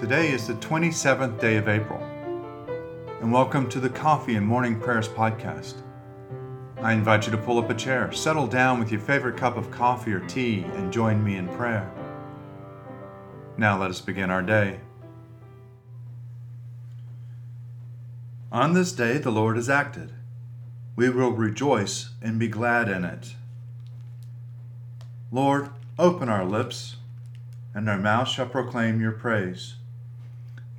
Today is the 27th day of April, and welcome to the Coffee and Morning Prayers podcast. I invite you to pull up a chair, settle down with your favorite cup of coffee or tea, and join me in prayer. Now let us begin our day. On this day the Lord has acted. We will rejoice and be glad in it. Lord, open our lips, and our mouth shall proclaim your praise.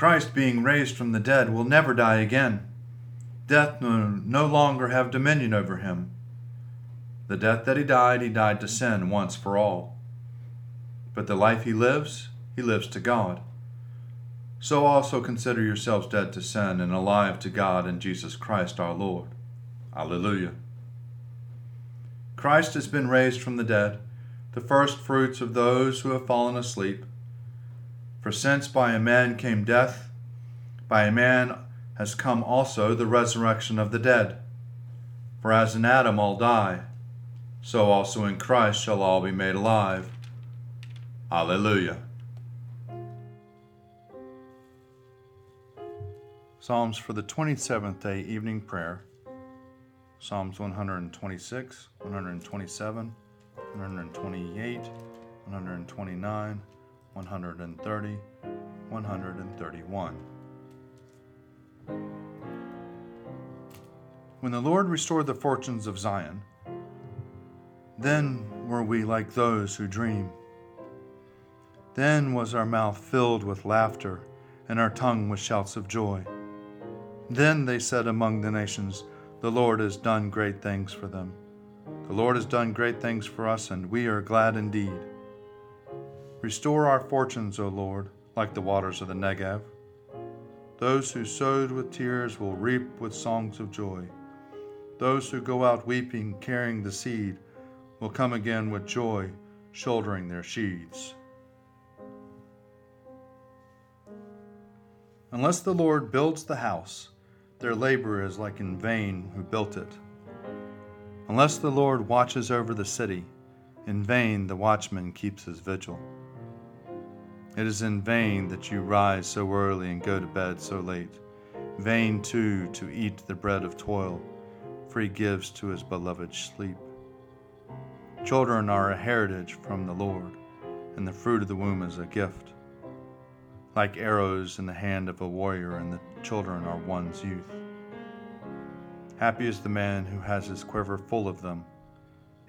Christ, being raised from the dead, will never die again. Death will no longer have dominion over him. The death that he died, he died to sin once for all. But the life he lives, he lives to God. So also consider yourselves dead to sin and alive to God in Jesus Christ our Lord. Alleluia. Christ has been raised from the dead, the first fruits of those who have fallen asleep. For since by a man came death, by a man has come also the resurrection of the dead. For as in Adam all die, so also in Christ shall all be made alive. Alleluia. Psalms for the 27th day evening prayer Psalms 126, 127, 128, 129, 130, 131. When the Lord restored the fortunes of Zion, then were we like those who dream. Then was our mouth filled with laughter, and our tongue with shouts of joy. Then they said among the nations, The Lord has done great things for them. The Lord has done great things for us, and we are glad indeed. Restore our fortunes, O Lord, like the waters of the Negev. Those who sowed with tears will reap with songs of joy. Those who go out weeping, carrying the seed, will come again with joy, shouldering their sheaves. Unless the Lord builds the house, their labor is like in vain who built it. Unless the Lord watches over the city, in vain the watchman keeps his vigil. It is in vain that you rise so early and go to bed so late. Vain, too, to eat the bread of toil, for he gives to his beloved sleep. Children are a heritage from the Lord, and the fruit of the womb is a gift like arrows in the hand of a warrior, and the children are one's youth. Happy is the man who has his quiver full of them.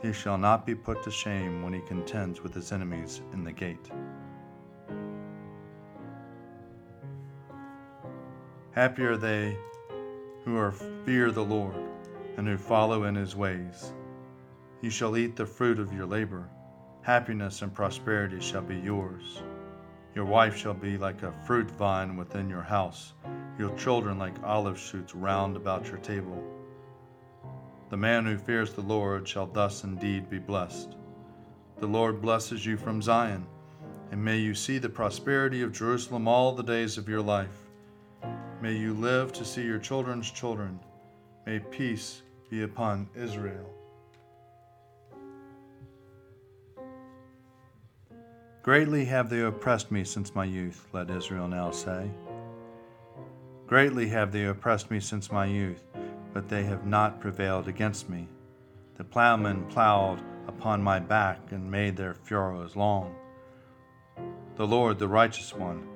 He shall not be put to shame when he contends with his enemies in the gate. Happy are they who are fear the Lord and who follow in his ways. You shall eat the fruit of your labor. Happiness and prosperity shall be yours. Your wife shall be like a fruit vine within your house, your children like olive shoots round about your table. The man who fears the Lord shall thus indeed be blessed. The Lord blesses you from Zion, and may you see the prosperity of Jerusalem all the days of your life. May you live to see your children's children. May peace be upon Israel. Greatly have they oppressed me since my youth, let Israel now say. Greatly have they oppressed me since my youth, but they have not prevailed against me. The plowmen plowed upon my back and made their furrows long. The Lord, the righteous one,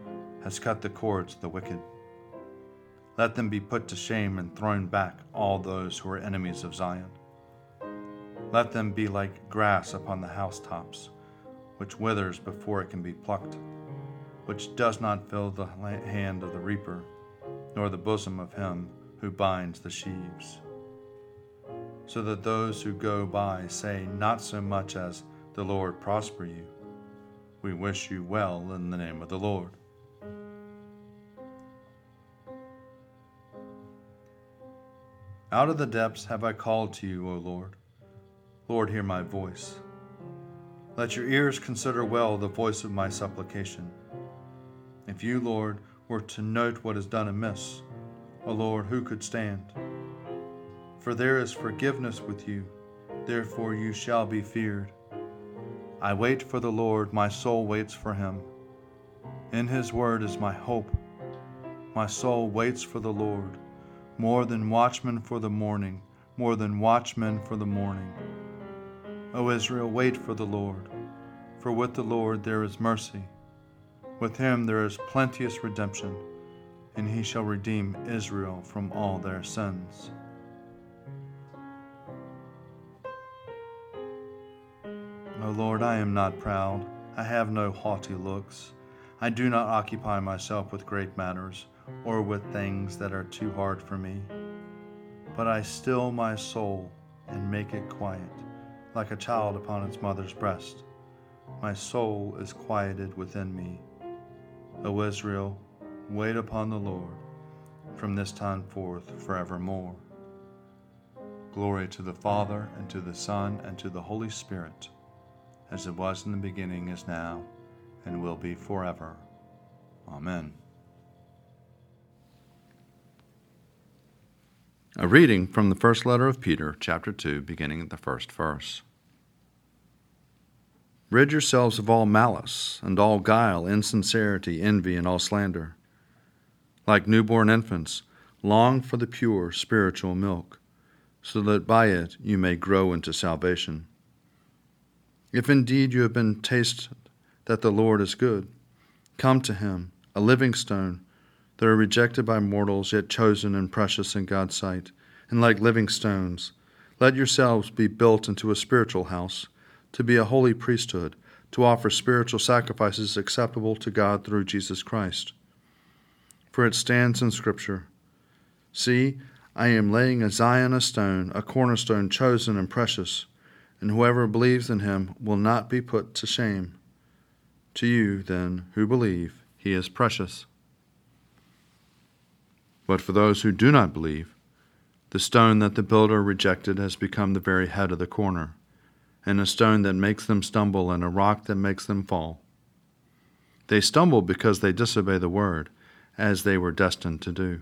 has cut the cords of the wicked. Let them be put to shame and thrown back, all those who are enemies of Zion. Let them be like grass upon the housetops which withers before it can be plucked, which does not fill the hand of the reaper, nor the bosom of him who binds the sheaves. So that those who go by say not so much as, The Lord prosper you. We wish you well in the name of the Lord. Out of the depths have I called to you, O Lord. Lord, hear my voice. Let your ears consider well the voice of my supplication. If you, Lord, were to note what is done amiss, O Lord, who could stand? For there is forgiveness with you, therefore you shall be feared. I wait for the Lord, my soul waits for him. In his word is my hope. My soul waits for the Lord, more than watchmen for the morning, more than watchmen for the morning. O Israel, wait for the Lord, for with the Lord there is mercy. With him there is plenteous redemption, and he shall redeem Israel from all their sins. O Lord, I am not proud, I have no haughty looks. I do not occupy myself with great matters, or with things that are too hard for me. But I still my soul and make it quiet, like a child upon its mother's breast. My soul is quieted within me. O Israel, wait upon the Lord from this time forth forevermore. Glory to the Father, and to the Son, and to the Holy Spirit as it was in the beginning, is now, and will be forever. Amen. A reading from the first letter of Peter, chapter 2, beginning at the first verse. Rid yourselves of all malice, and all guile, insincerity, envy, and all slander. Like newborn infants, long for the pure spiritual milk, so that by it you may grow into salvation if indeed you have been tasted that the Lord is good, come to him, a living stone, that are rejected by mortals, yet chosen and precious in God's sight. And like living stones, let yourselves be built into a spiritual house, to be a holy priesthood, to offer spiritual sacrifices acceptable to God through Jesus Christ. For it stands in Scripture See, I am laying a Zion a stone, a cornerstone chosen and precious and whoever believes in him will not be put to shame. To you, then, who believe, he is precious. But for those who do not believe, the stone that the builder rejected has become the very head of the corner, and a stone that makes them stumble, and a rock that makes them fall. They stumble because they disobey the word, as they were destined to do.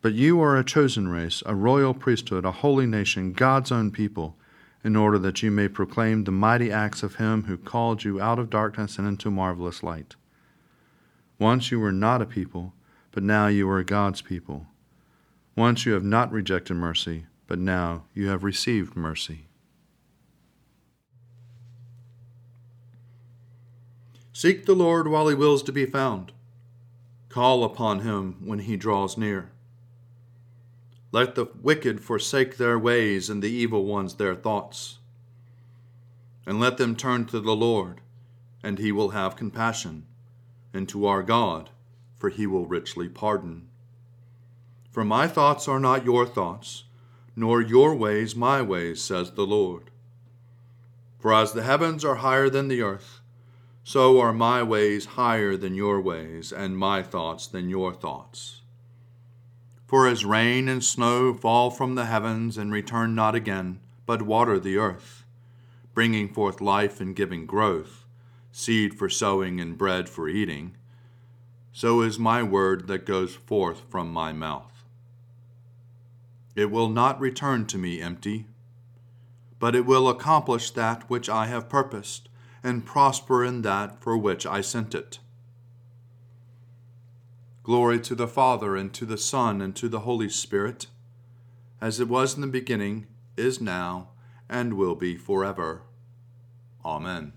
But you are a chosen race, a royal priesthood, a holy nation, God's own people in order that you may proclaim the mighty acts of him who called you out of darkness and into marvelous light. Once you were not a people, but now you are God's people. Once you have not rejected mercy, but now you have received mercy. Seek the Lord while he wills to be found. Call upon him when he draws near. Let the wicked forsake their ways and the evil ones their thoughts. And let them turn to the Lord, and he will have compassion, and to our God, for he will richly pardon. For my thoughts are not your thoughts, nor your ways my ways, says the Lord. For as the heavens are higher than the earth, so are my ways higher than your ways, and my thoughts than your thoughts. For as rain and snow fall from the heavens and return not again, but water the earth, bringing forth life and giving growth, seed for sowing and bread for eating, so is my word that goes forth from my mouth. It will not return to me empty, but it will accomplish that which I have purposed, and prosper in that for which I sent it. Glory to the Father, and to the Son, and to the Holy Spirit, as it was in the beginning, is now, and will be forever. Amen.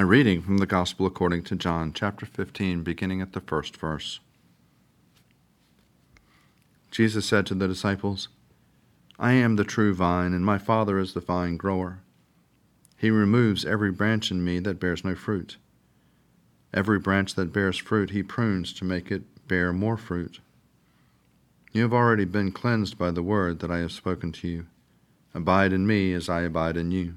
A reading from the Gospel according to John, chapter 15, beginning at the first verse. Jesus said to the disciples, I am the true vine, and my Father is the vine grower. He removes every branch in me that bears no fruit Every branch that bears fruit he prunes to make it bear more fruit. You have already been cleansed by the word that I have spoken to you. Abide in me as I abide in you.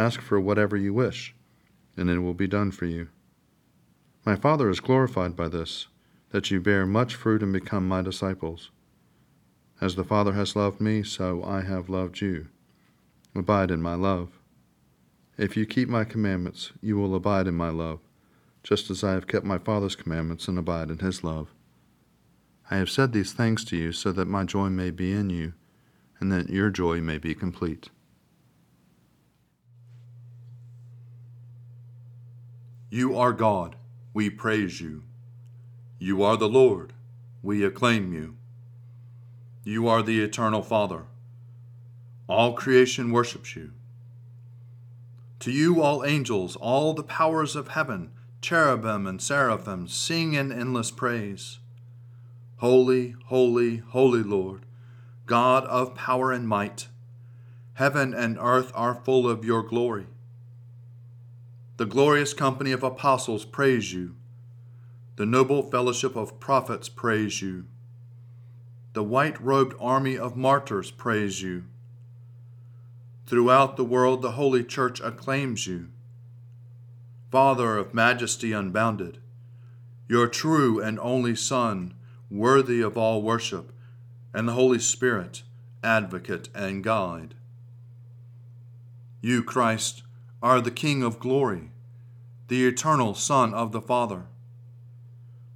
ask for whatever you wish, and it will be done for you. My Father is glorified by this, that you bear much fruit and become my disciples. As the Father has loved me, so I have loved you. Abide in my love. If you keep my commandments, you will abide in my love, just as I have kept my Father's commandments and abide in his love. I have said these things to you so that my joy may be in you, and that your joy may be complete. You are God, we praise you. You are the Lord, we acclaim you. You are the eternal Father. All creation worships you. To you, all angels, all the powers of heaven, cherubim and seraphim, sing in endless praise. Holy, holy, holy Lord, God of power and might, heaven and earth are full of your glory. The glorious company of apostles praise you. The noble fellowship of prophets praise you. The white robed army of martyrs praise you. Throughout the world, the Holy Church acclaims you. Father of majesty unbounded, your true and only Son, worthy of all worship, and the Holy Spirit, advocate and guide. You, Christ, are the King of glory, the eternal Son of the Father.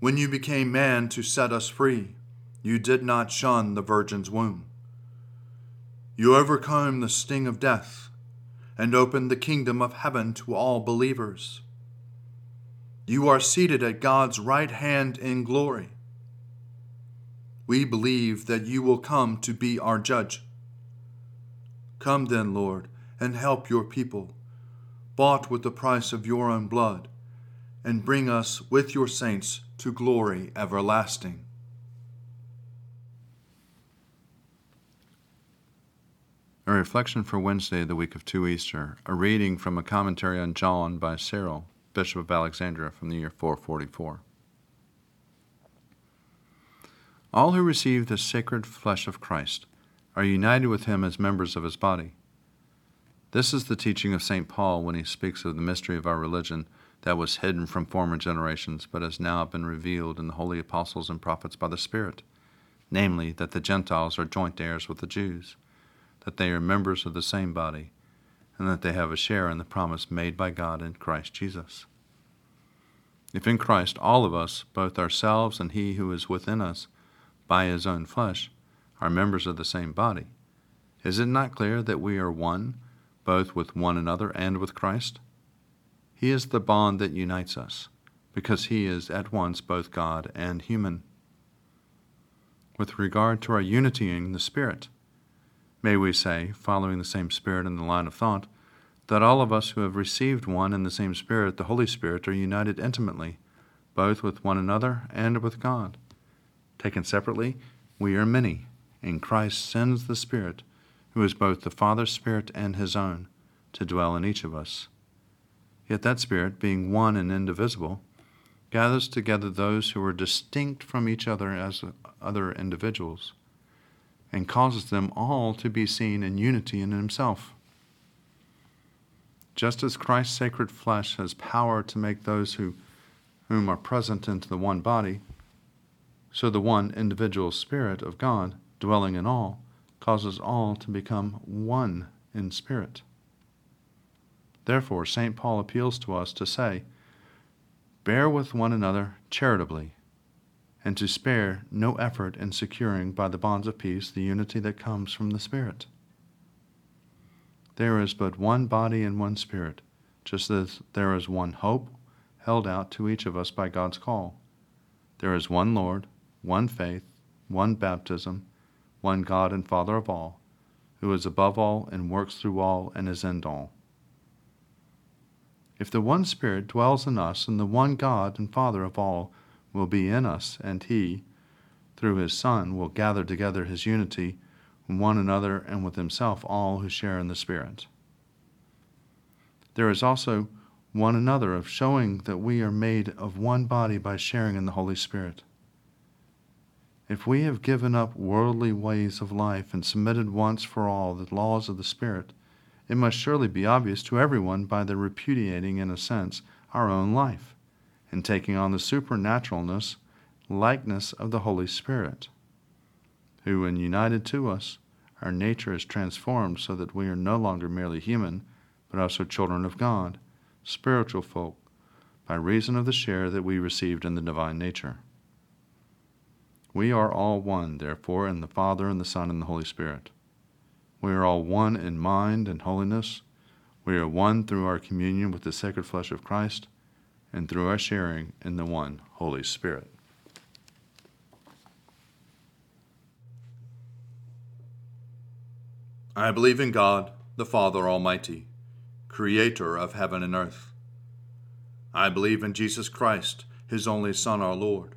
When you became man to set us free, you did not shun the Virgin's womb. You overcame the sting of death and opened the kingdom of heaven to all believers. You are seated at God's right hand in glory. We believe that you will come to be our judge. Come then, Lord, and help your people, bought with the price of your own blood, and bring us with your saints to glory everlasting. A reflection for Wednesday, the week of two Easter, a reading from a commentary on John by Cyril, Bishop of Alexandria, from the year 444. All who receive the sacred flesh of Christ are united with him as members of his body. This is the teaching of St. Paul when he speaks of the mystery of our religion that was hidden from former generations, but has now been revealed in the holy apostles and prophets by the Spirit, namely, that the Gentiles are joint heirs with the Jews that they are members of the same body, and that they have a share in the promise made by God in Christ Jesus. If in Christ all of us, both ourselves and He who is within us, by His own flesh, are members of the same body, is it not clear that we are one, both with one another and with Christ? He is the bond that unites us, because He is at once both God and human. With regard to our unity in the Spirit, may we say, following the same Spirit in the line of thought, that all of us who have received one and the same Spirit, the Holy Spirit, are united intimately, both with one another and with God. Taken separately, we are many, and Christ sends the Spirit, who is both the Father's Spirit and his own, to dwell in each of us. Yet that Spirit, being one and indivisible, gathers together those who are distinct from each other as other individuals and causes them all to be seen in unity in Himself. Just as Christ's sacred flesh has power to make those who, whom are present into the one body, so the one individual Spirit of God, dwelling in all, causes all to become one in spirit. Therefore, St. Paul appeals to us to say, Bear with one another charitably and to spare no effort in securing by the bonds of peace the unity that comes from the Spirit. There is but one body and one Spirit, just as there is one hope held out to each of us by God's call. There is one Lord, one faith, one baptism, one God and Father of all, who is above all and works through all and is in all. If the one Spirit dwells in us and the one God and Father of all will be in us, and He, through his Son, will gather together his unity one another and with himself all who share in the Spirit. There is also one another of showing that we are made of one body by sharing in the Holy Spirit. If we have given up worldly ways of life and submitted once for all the laws of the Spirit, it must surely be obvious to everyone by their repudiating, in a sense, our own life and taking on the supernaturalness, likeness of the Holy Spirit, who, when united to us, our nature is transformed so that we are no longer merely human, but also children of God, spiritual folk, by reason of the share that we received in the divine nature. We are all one, therefore, in the Father, and the Son, and the Holy Spirit. We are all one in mind and holiness. We are one through our communion with the sacred flesh of Christ and through our sharing in the one Holy Spirit. I believe in God, the Father Almighty, creator of heaven and earth. I believe in Jesus Christ, his only Son, our Lord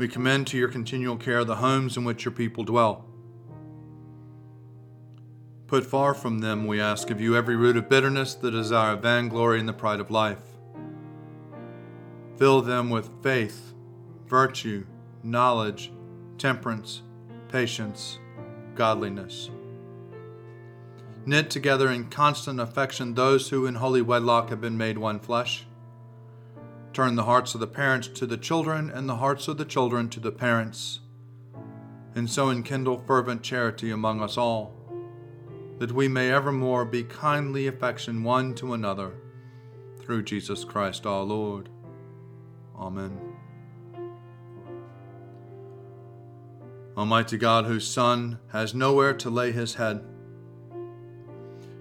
we commend to your continual care the homes in which your people dwell. Put far from them, we ask of you, every root of bitterness, the desire of vainglory, and the pride of life. Fill them with faith, virtue, knowledge, temperance, patience, godliness. Knit together in constant affection those who in holy wedlock have been made one flesh Turn the hearts of the parents to the children, and the hearts of the children to the parents, and so enkindle fervent charity among us all, that we may evermore be kindly affection one to another, through Jesus Christ our Lord. Amen. Almighty God, whose Son has nowhere to lay his head,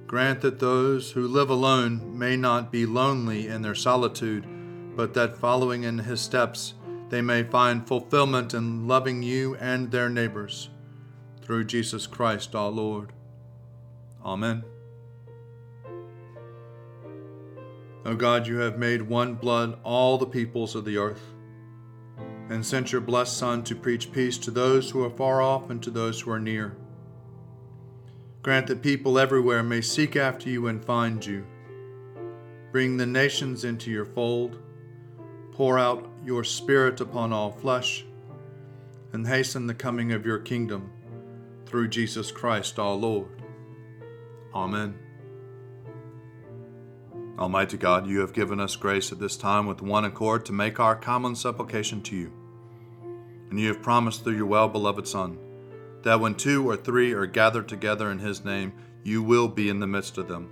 grant that those who live alone may not be lonely in their solitude but that following in his steps, they may find fulfillment in loving you and their neighbors. Through Jesus Christ our Lord. Amen. O God, you have made one blood all the peoples of the earth, and sent your blessed Son to preach peace to those who are far off and to those who are near. Grant that people everywhere may seek after you and find you. Bring the nations into your fold. Pour out your Spirit upon all flesh, and hasten the coming of your kingdom through Jesus Christ our Lord. Amen. Almighty God, you have given us grace at this time with one accord to make our common supplication to you. And you have promised through your well beloved Son that when two or three are gathered together in his name, you will be in the midst of them.